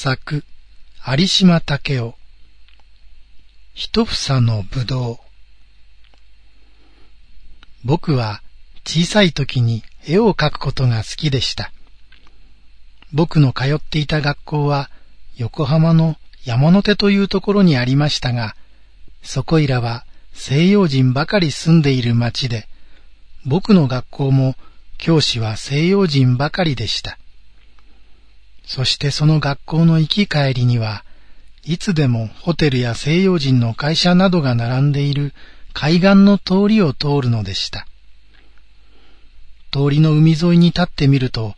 作、有島武雄。一房のぶどう。僕は小さい時に絵を描くことが好きでした。僕の通っていた学校は横浜の山手というところにありましたが、そこいらは西洋人ばかり住んでいる町で、僕の学校も教師は西洋人ばかりでした。そしてその学校の行き帰りには、いつでもホテルや西洋人の会社などが並んでいる海岸の通りを通るのでした。通りの海沿いに立ってみると、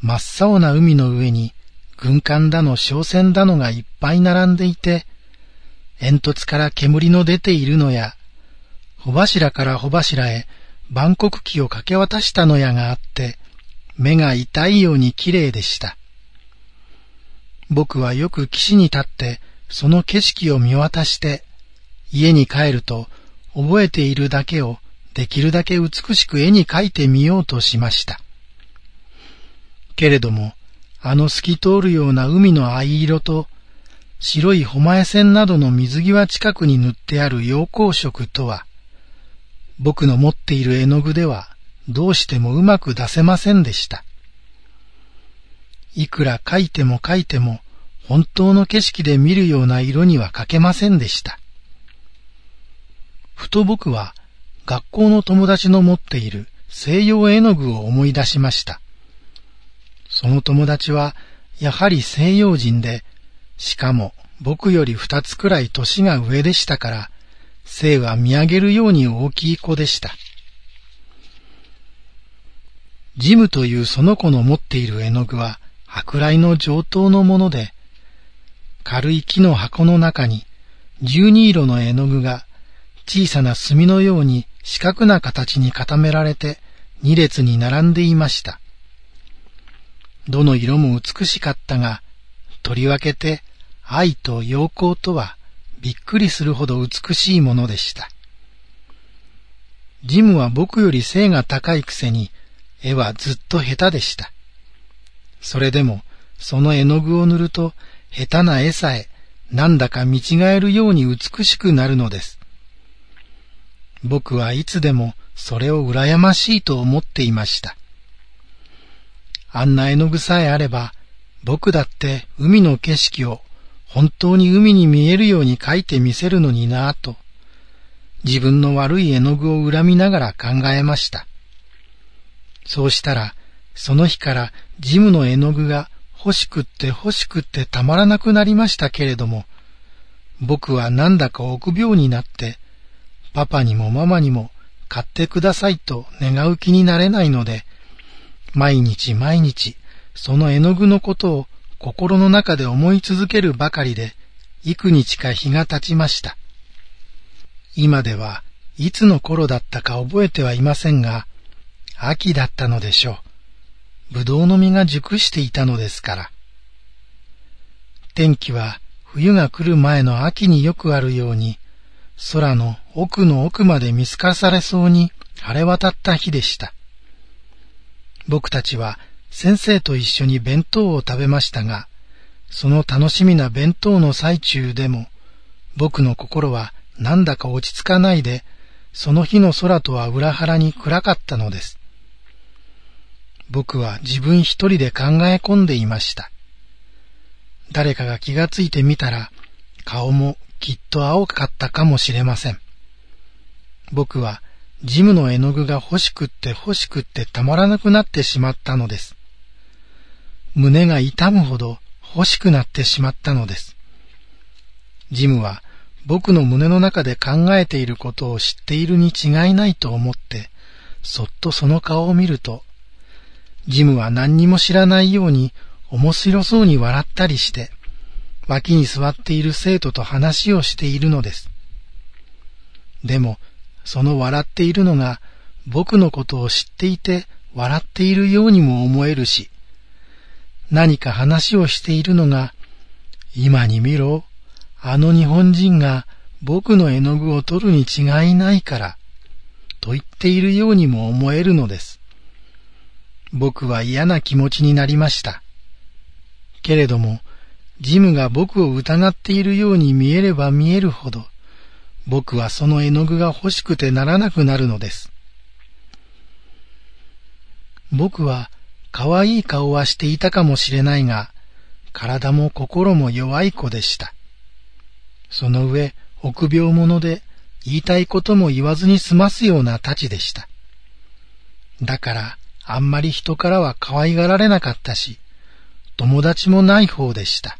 真っ青な海の上に軍艦だの商船だのがいっぱい並んでいて、煙突から煙の出ているのや、帆柱から帆柱へ万国旗をかけ渡したのやがあって、目が痛いように綺麗でした。僕はよく岸に立ってその景色を見渡して家に帰ると覚えているだけをできるだけ美しく絵に描いてみようとしました。けれども、あの透き通るような海の藍色と白い誉前線などの水際近くに塗ってある陽光色とは、僕の持っている絵の具ではどうしてもうまく出せませんでした。いくら描いても描いても本当の景色で見るような色には描けませんでした。ふと僕は学校の友達の持っている西洋絵の具を思い出しました。その友達はやはり西洋人で、しかも僕より二つくらい年が上でしたから、背は見上げるように大きい子でした。ジムというその子の持っている絵の具は、舶来の上等のもので、軽い木の箱の中に十二色の絵の具が小さな墨のように四角な形に固められて二列に並んでいました。どの色も美しかったが、とりわけて愛と陽光とはびっくりするほど美しいものでした。ジムは僕より背が高いくせに絵はずっと下手でした。それでも、その絵の具を塗ると、下手な絵さえ、なんだか見違えるように美しくなるのです。僕はいつでもそれを羨ましいと思っていました。あんな絵の具さえあれば、僕だって海の景色を本当に海に見えるように描いてみせるのになぁと、自分の悪い絵の具を恨みながら考えました。そうしたら、その日からジムの絵の具が欲しくって欲しくってたまらなくなりましたけれども、僕はなんだか臆病になって、パパにもママにも買ってくださいと願う気になれないので、毎日毎日その絵の具のことを心の中で思い続けるばかりで、幾日か日が経ちました。今ではいつの頃だったか覚えてはいませんが、秋だったのでしょう。ぶどうの実が熟していたのですから。天気は冬が来る前の秋によくあるように、空の奥の奥まで見透かされそうに晴れ渡った日でした。僕たちは先生と一緒に弁当を食べましたが、その楽しみな弁当の最中でも、僕の心はなんだか落ち着かないで、その日の空とは裏腹に暗かったのです。僕は自分一人で考え込んでいました。誰かが気がついてみたら、顔もきっと青かったかもしれません。僕はジムの絵の具が欲しくって欲しくってたまらなくなってしまったのです。胸が痛むほど欲しくなってしまったのです。ジムは僕の胸の中で考えていることを知っているに違いないと思って、そっとその顔を見ると、ジムは何にも知らないように面白そうに笑ったりして、脇に座っている生徒と話をしているのです。でも、その笑っているのが僕のことを知っていて笑っているようにも思えるし、何か話をしているのが、今に見ろ、あの日本人が僕の絵の具を取るに違いないから、と言っているようにも思えるのです。僕は嫌な気持ちになりました。けれども、ジムが僕を疑っているように見えれば見えるほど、僕はその絵の具が欲しくてならなくなるのです。僕は可愛い顔はしていたかもしれないが、体も心も弱い子でした。その上、臆病者で言いたいことも言わずに済ますようなたちでした。だから、あんまり人からは可愛がられなかったし、友達もない方でした。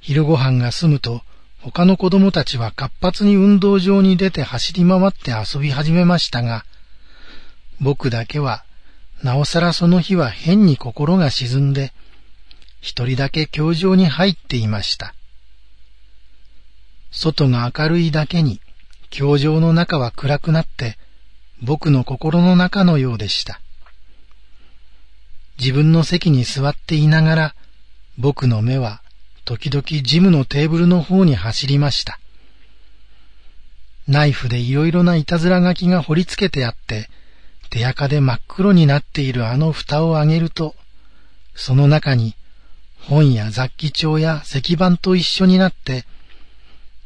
昼ご飯が済むと、他の子供たちは活発に運動場に出て走り回って遊び始めましたが、僕だけは、なおさらその日は変に心が沈んで、一人だけ教場に入っていました。外が明るいだけに、教場の中は暗くなって、僕の心の中のようでした。自分の席に座っていながら、僕の目は時々ジムのテーブルの方に走りました。ナイフでいろいろないたずら書きが掘り付けてあって、手垢で真っ黒になっているあの蓋を上げると、その中に本や雑記帳や石板と一緒になって、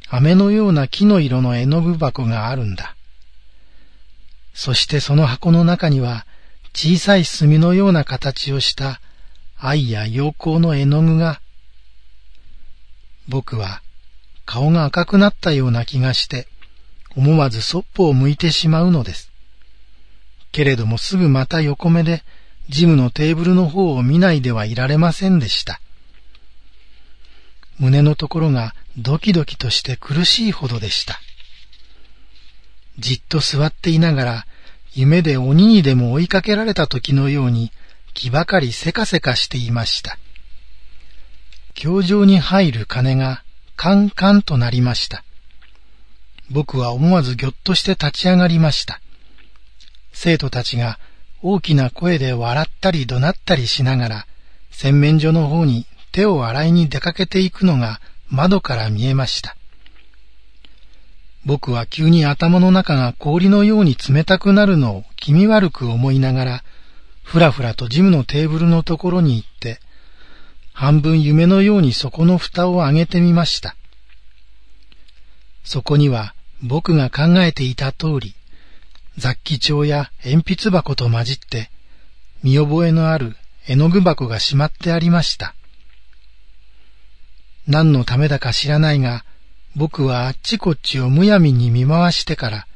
飴のような木の色の絵の具箱があるんだ。そしてその箱の中には小さい墨のような形をした愛や陽光の絵の具が僕は顔が赤くなったような気がして、思わずそっぽを向いてしまうのです。けれどもすぐまた横目でジムのテーブルの方を見ないではいられませんでした。胸のところがドキドキとして苦しいほどでした。じっと座っていながら夢で鬼にでも追いかけられた時のように気ばかりせかせかしていました。教場に入る鐘がカンカンとなりました。僕は思わずぎょっとして立ち上がりました。生徒たちが大きな声で笑ったり怒鳴ったりしながら洗面所の方に手を洗いに出かけていくのが窓から見えました。僕は急に頭の中が氷のように冷たくなるのを気味悪く思いながら、ふらふらとジムのテーブルのところに行って、半分夢のようにそこの蓋を上げてみました。そこには僕が考えていた通り、雑記帳や鉛筆箱と混じって、見覚えのある絵の具箱がしまってありました。何のためだか知らないが、僕はあっちこっちをむやみに見回してから、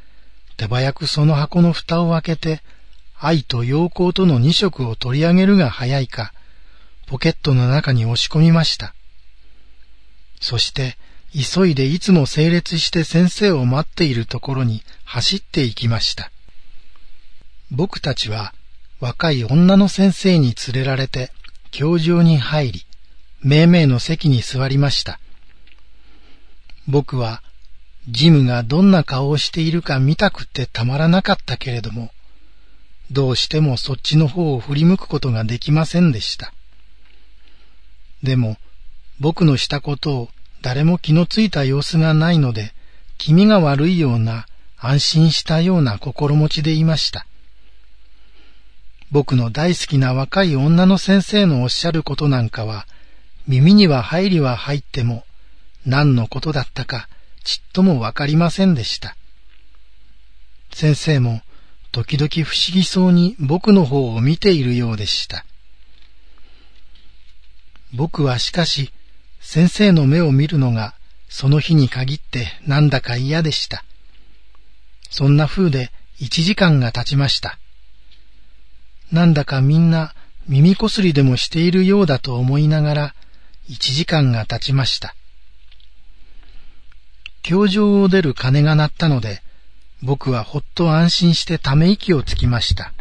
手早くその箱の蓋を開けて、愛と陽光との二色を取り上げるが早いか、ポケットの中に押し込みました。そして、急いでいつも整列して先生を待っているところに走って行きました。僕たちは若い女の先生に連れられて教場に入り、めいめいの席に座りました。僕はジムがどんな顔をしているか見たくてたまらなかったけれども、どうしてもそっちの方を振り向くことができませんでした。でも、僕のしたことを誰も気のついた様子がないので、気味が悪いような、安心したような心持ちでいました。僕の大好きな若い女の先生のおっしゃることなんかは、耳には入りは入っても、何のことだったかちっともわかりませんでした。先生も、時々不思議そうに僕の方を見ているようでした。僕はしかし、先生の目を見るのが、その日に限ってなんだか嫌でした。そんな風で一時間が経ちました。なんだかみんな耳こすりでもしているようだと思いながら、一時間が経ちました。教場を出る鐘が鳴ったので、僕はほっと安心してため息をつきました。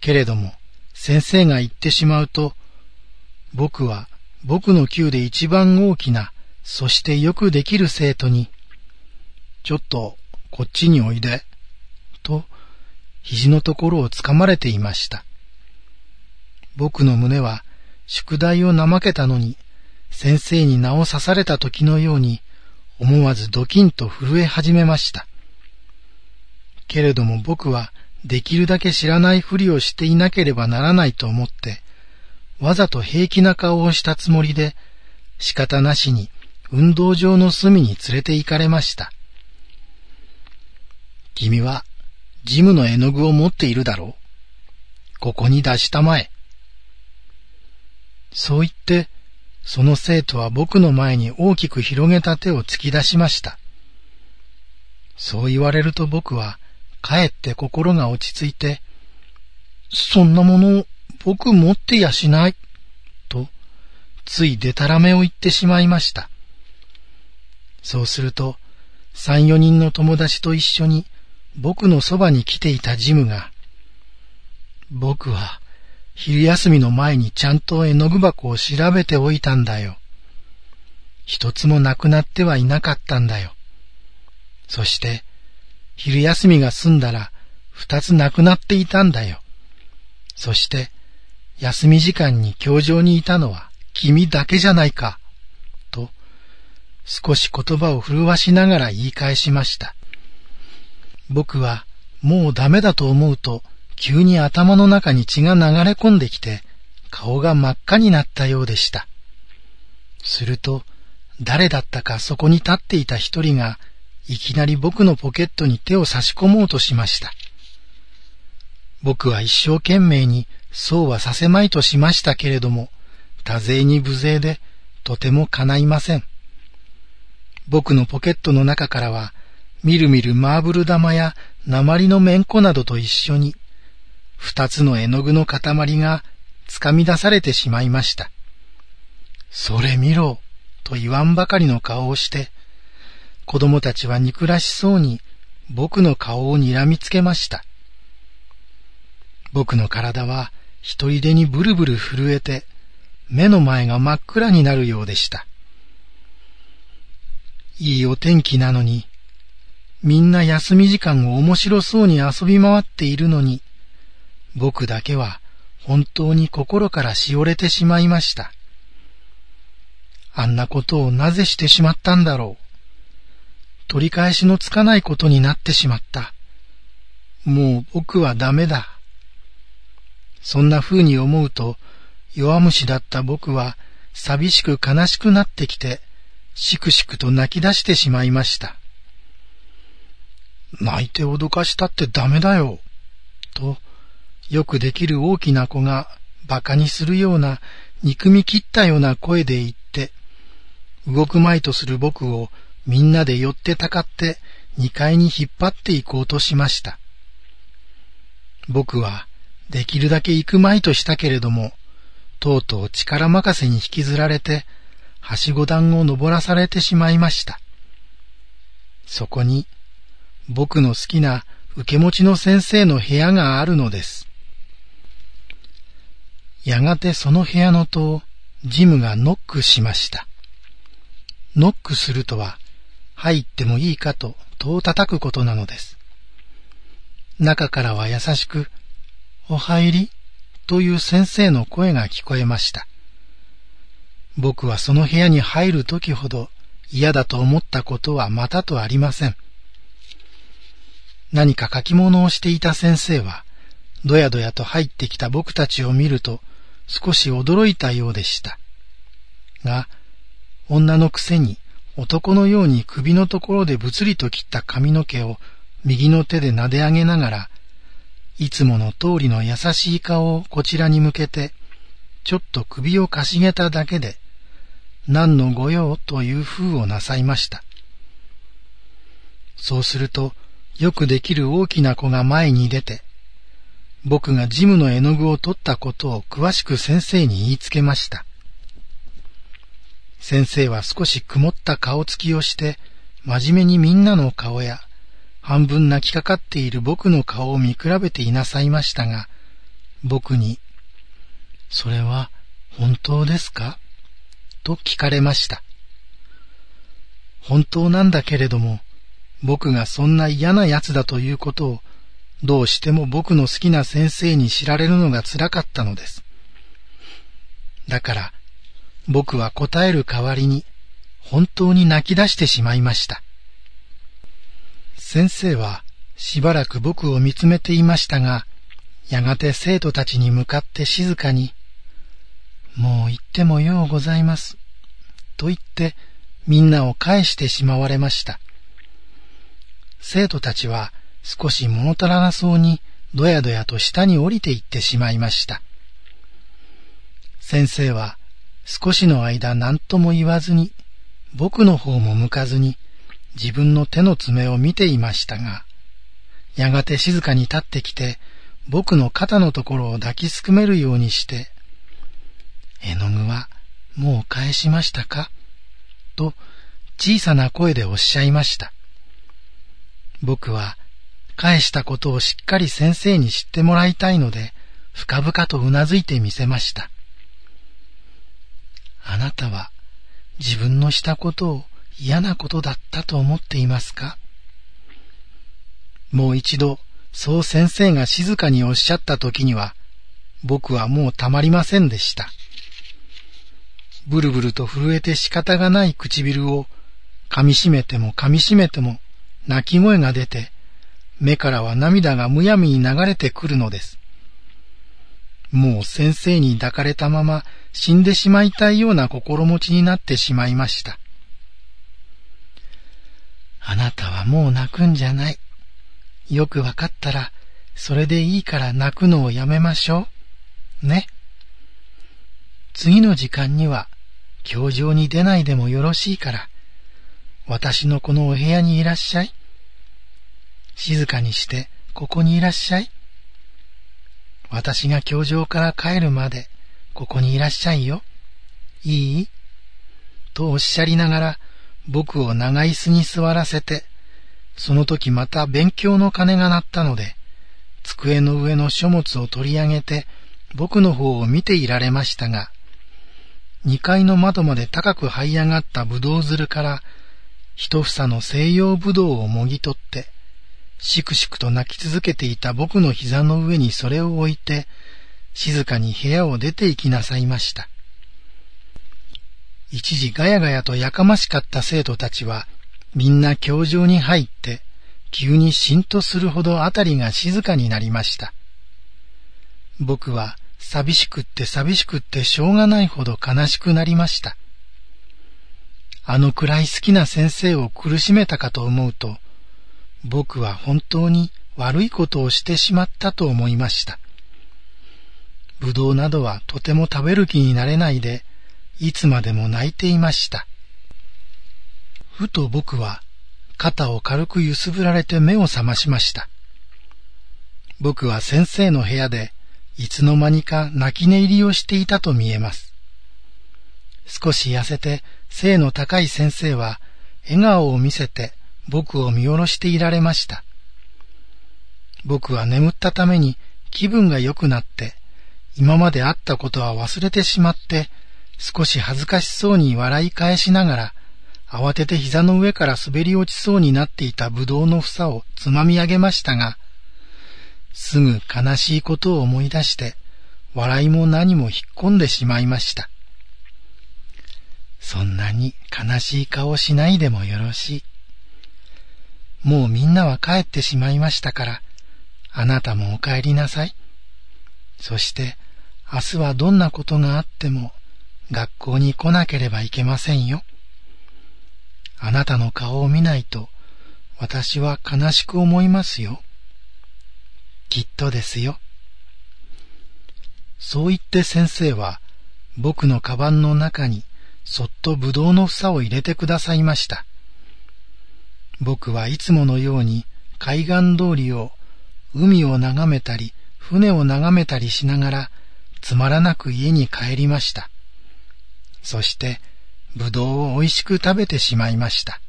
けれども、先生が言ってしまうと、僕は僕の級で一番大きな、そしてよくできる生徒に、ちょっとこっちにおいで、と肘のところをつかまれていました。僕の胸は宿題を怠けたのに、先生に名を刺された時のように、思わずドキンと震え始めました。けれども僕はできるだけ知らないふりをしていなければならないと思って、わざと平気な顔をしたつもりで、仕方なしに運動場の隅に連れて行かれました。君はジムの絵の具を持っているだろう？ここに出したまえ。そう言って、その生徒は僕の前に大きく広げた手を突き出しました。そう言われると僕は、かえって心が落ち着いて、そんなものを僕持ってやしない、と、ついでたらめを言ってしまいました。そうすると、三四人の友達と一緒に僕のそばに来ていたジムが、僕は昼休みの前にちゃんと絵の具箱を調べておいたんだよ。一つもなくなってはいなかったんだよ。そして、昼休みが済んだら二つなくなっていたんだよ。そして、休み時間に教場にいたのは君だけじゃないか。と、少し言葉を震わしながら言い返しました。僕はもうダメだと思うと急に頭の中に血が流れ込んできて、顔が真っ赤になったようでした。すると、誰だったかそこに立っていた一人が、いきなり僕のポケットに手を差し込もうとしました。僕は一生懸命にそうはさせまいとしましたけれども、多勢に無勢でとても叶いません。僕のポケットの中からは、みるみるマーブル玉や鉛のめんこなどと一緒に二つの絵の具の塊が掴み出されてしまいました。それ見ろ、と言わんばかりの顔をして、子供たちは憎らしそうに僕の顔を睨みつけました。僕の体は一人でにブルブル震えて、目の前が真っ暗になるようでした。いいお天気なのに、みんな休み時間を面白そうに遊び回っているのに、僕だけは本当に心からしおれてしまいました。あんなことをなぜしてしまったんだろう。取り返しのつかないことになってしまった。もう僕はダメだ。そんな風に思うと、弱虫だった僕は寂しく悲しくなってきて、しくしくと泣き出してしまいました。泣いて脅かしたってダメだよ。と、よくできる大きな子が馬鹿にするような憎み切ったような声で言って、動くまいとする僕をみんなで寄ってたかって二階に引っ張って行こうとしました。僕はできるだけ行くまいとしたけれども、とうとう力任せに引きずられて、はしご段を登らされてしまいました。そこに、僕の好きな受け持ちの先生の部屋があるのです。やがてその部屋の戸をジムがノックしました。ノックするとは、入ってもいいかと戸を叩くことなのです。中からは優しく、お入りという先生の声が聞こえました。僕はその部屋に入る時ほど嫌だと思ったことはまたとありません。何か書き物をしていた先生は、どやどやと入ってきた僕たちを見ると、少し驚いたようでした。が、女のくせに男のように首のところでぶつりと切った髪の毛を右の手で撫で上げながら、いつもの通りの優しい顔をこちらに向けて、ちょっと首をかしげただけで、何の御用という風をなさいました。そうすると、よくできる大きな子が前に出て、僕がジムの絵の具を取ったことを詳しく先生に言いつけました。先生は少し曇った顔つきをして、真面目にみんなの顔や、半分泣きかかっている僕の顔を見比べていなさいましたが、僕に、それは本当ですか？と聞かれました。本当なんだけれども、僕がそんな嫌な奴だということをどうしても僕の好きな先生に知られるのが辛かったのです。だから、僕は答える代わりに、本当に泣き出してしまいました。先生はしばらく僕を見つめていましたが、やがて生徒たちに向かって静かに、もう行ってもようございます。と言ってみんなを返してしまわれました。生徒たちは少し物足らなそうにどやどやと下に降りていってしまいました。先生は少しの間何とも言わずに僕の方も向かずに自分の手の爪を見ていましたが、やがて静かに立ってきて僕の肩のところを抱きすくめるようにして、絵の具はもう返しましたか？と小さな声でおっしゃいました。僕は返したことをしっかり先生に知ってもらいたいので、深々とうなずいてみせました。あなたは自分のしたことを嫌なことだったと思っていますか？もう一度、そう先生が静かにおっしゃった時には、僕はもうたまりませんでした。ブルブルと震えて仕方がない唇を噛みしめても噛みしめても泣き声が出て、目からは涙がむやみに流れてくるのです。もう先生に抱かれたまま死んでしまいたいような心持ちになってしまいました。あなたはもう泣くんじゃない。よくわかったら、それでいいから泣くのをやめましょう。ね。次の時間には、教場に出ないでもよろしいから、私のこのお部屋にいらっしゃい。静かにして、ここにいらっしゃい。私が教場から帰るまで、ここにいらっしゃいよ。いい？とおっしゃりながら、僕を長椅子に座らせて、その時また勉強の鐘が鳴ったので、机の上の書物を取り上げて、僕の方を見ていられましたが、二階の窓まで高く這い上がったぶどうづるから、一房の西洋ぶどうをもぎ取って、しくしくと泣き続けていた僕の膝の上にそれを置いて、静かに部屋を出て行きなさいました。一時ガヤガヤとやかましかった生徒たちは、みんな教場に入って、急にしんとするほどあたりが静かになりました。僕は寂しくって寂しくってしょうがないほど悲しくなりました。あのくらい好きな先生を苦しめたかと思うと、僕は本当に悪いことをしてしまったと思いました。ぶどうなどはとても食べる気になれないで、いつまでも泣いていました。ふと僕は肩を軽く揺すぶられて目を覚ましました。僕は先生の部屋でいつの間にか泣き寝入りをしていたと見えます。少し痩せて背の高い先生は笑顔を見せて僕を見下ろしていられました。僕は眠ったために気分が良くなって今まであったことは忘れてしまって少し恥ずかしそうに笑い返しながら慌てて膝の上から滑り落ちそうになっていたぶどうの房をつまみ上げましたが、すぐ悲しいことを思い出して、笑いも何も引っ込んでしまいました。そんなに悲しい顔しないでもよろしい。もうみんなは帰ってしまいましたから、あなたもお帰りなさい。そして明日はどんなことがあっても学校に来なければいけませんよ。あなたの顔を見ないと私は悲しく思いますよ。きっとですよ。そう言って先生は僕のカバンの中にそっとぶどうの房を入れてくださいました。僕はいつものように海岸通りを海を眺めたり船を眺めたりしながらつまらなく家に帰りました。そしてぶどうを美味しく食べてしまいました。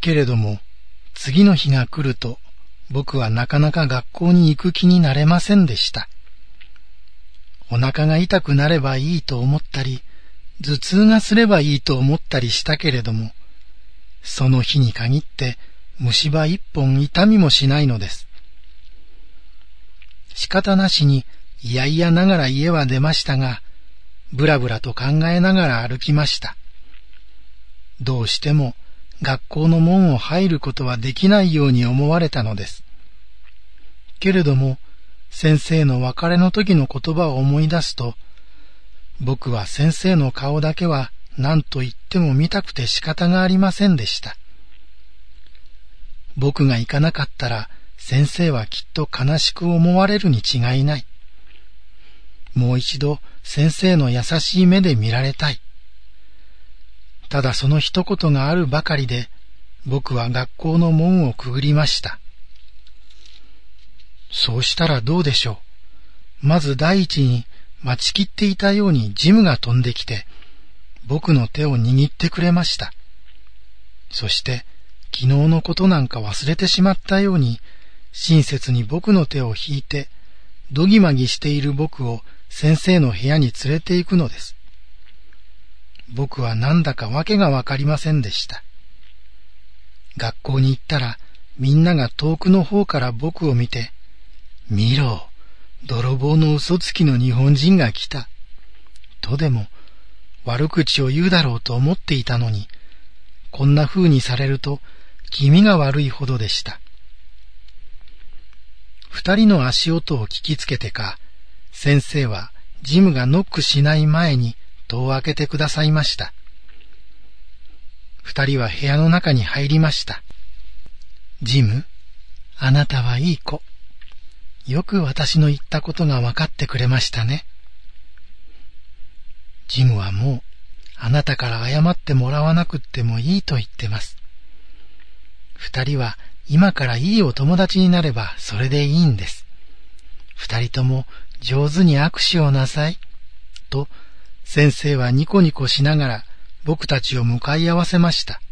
けれども、次の日が来ると、僕はなかなか学校に行く気になれませんでした。お腹が痛くなればいいと思ったり、頭痛がすればいいと思ったりしたけれども、その日に限って虫歯一本痛みもしないのです。仕方なしにいやいやながら家は出ましたが、ぶらぶらと考えながら歩きました。どうしても学校の門を入ることはできないように思われたのです。けれども、先生の別れの時の言葉を思い出すと、僕は先生の顔だけは何と言っても見たくて仕方がありませんでした。僕が行かなかったら先生はきっと悲しく思われるに違いない。もう一度先生の優しい目で見られたい。ただその一言があるばかりで僕は学校の門をくぐりました。そうしたらどうでしょう。まず第一に待ちきっていたようにジムが飛んできて、僕の手を握ってくれました。そして昨日のことなんか忘れてしまったように親切に僕の手を引いて、どぎまぎしている僕を先生の部屋に連れて行くのです。僕はなんだかわけがわかりませんでした。学校に行ったらみんなが遠くの方から僕を見て、見ろ、泥棒の嘘つきの日本人が来た。とでも悪口を言うだろうと思っていたのに、こんな風にされると気味が悪いほどでした。二人の足音を聞きつけてか、先生はジムがノックしない前に戸を開けてくださいました。二人は部屋の中に入りました。ジム、あなたはいい子。よく私の言ったことが分かってくれましたね。ジムはもう、あなたから謝ってもらわなくってもいいと言ってます。二人は今からいいお友達になればそれでいいんです。二人とも上手に握手をなさい。と、先生はニコニコしながら僕たちを向かい合わせました。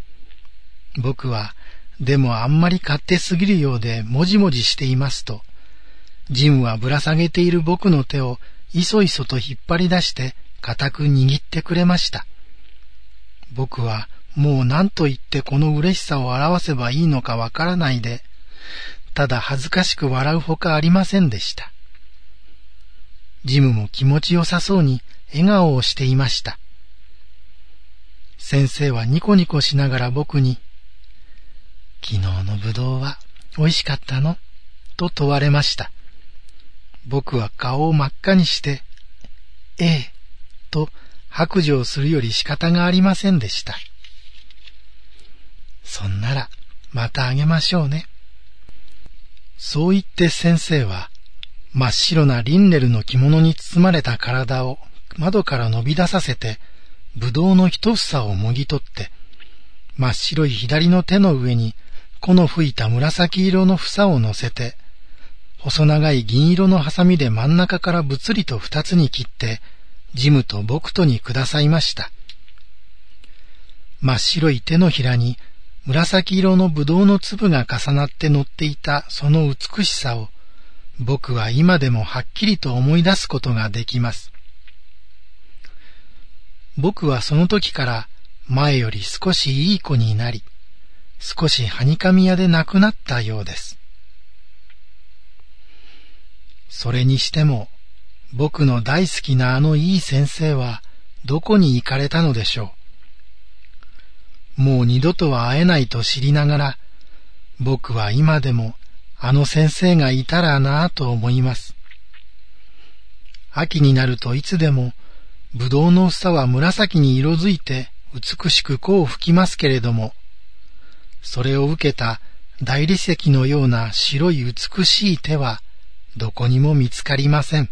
僕は、でもあんまり勝手すぎるようでもじもじしていますと、ジムはぶら下げている僕の手をいそいそと引っ張り出して固く握ってくれました。僕はもう何と言ってこの嬉しさを表せばいいのかわからないで、ただ恥ずかしく笑うほかありませんでした。ジムも気持ちよさそうに笑顔をしていました。先生はニコニコしながら僕に、昨日のぶどうは美味しかったの？と問われました。僕は顔を真っ赤にして、ええ、と白状するより仕方がありませんでした。そんなら、またあげましょうね。そう言って先生は、真っ白なリンネルの着物に包まれた体を窓から伸び出させて、ぶどうの一房をもぎ取って、真っ白い左の手の上に、この吹いた紫色の房を乗せて、細長い銀色のハサミで真ん中からぶつりと二つに切って、ジムと僕とにくださいました。真っ白い手のひらに紫色のぶどうの粒が重なって乗っていたその美しさを僕は今でもはっきりと思い出すことができます。僕はその時から前より少しいい子になり、少しはにかみ屋で亡くなったようです。それにしても、僕の大好きなあのいい先生はどこに行かれたのでしょう？もう二度とは会えないと知りながら、僕は今でもあの先生がいたらなぁと思います。秋になるといつでも、ぶどうの房は紫に色づいて美しく弧を吹きますけれども、それを受けた大理石のような白い美しい手はどこにも見つかりません。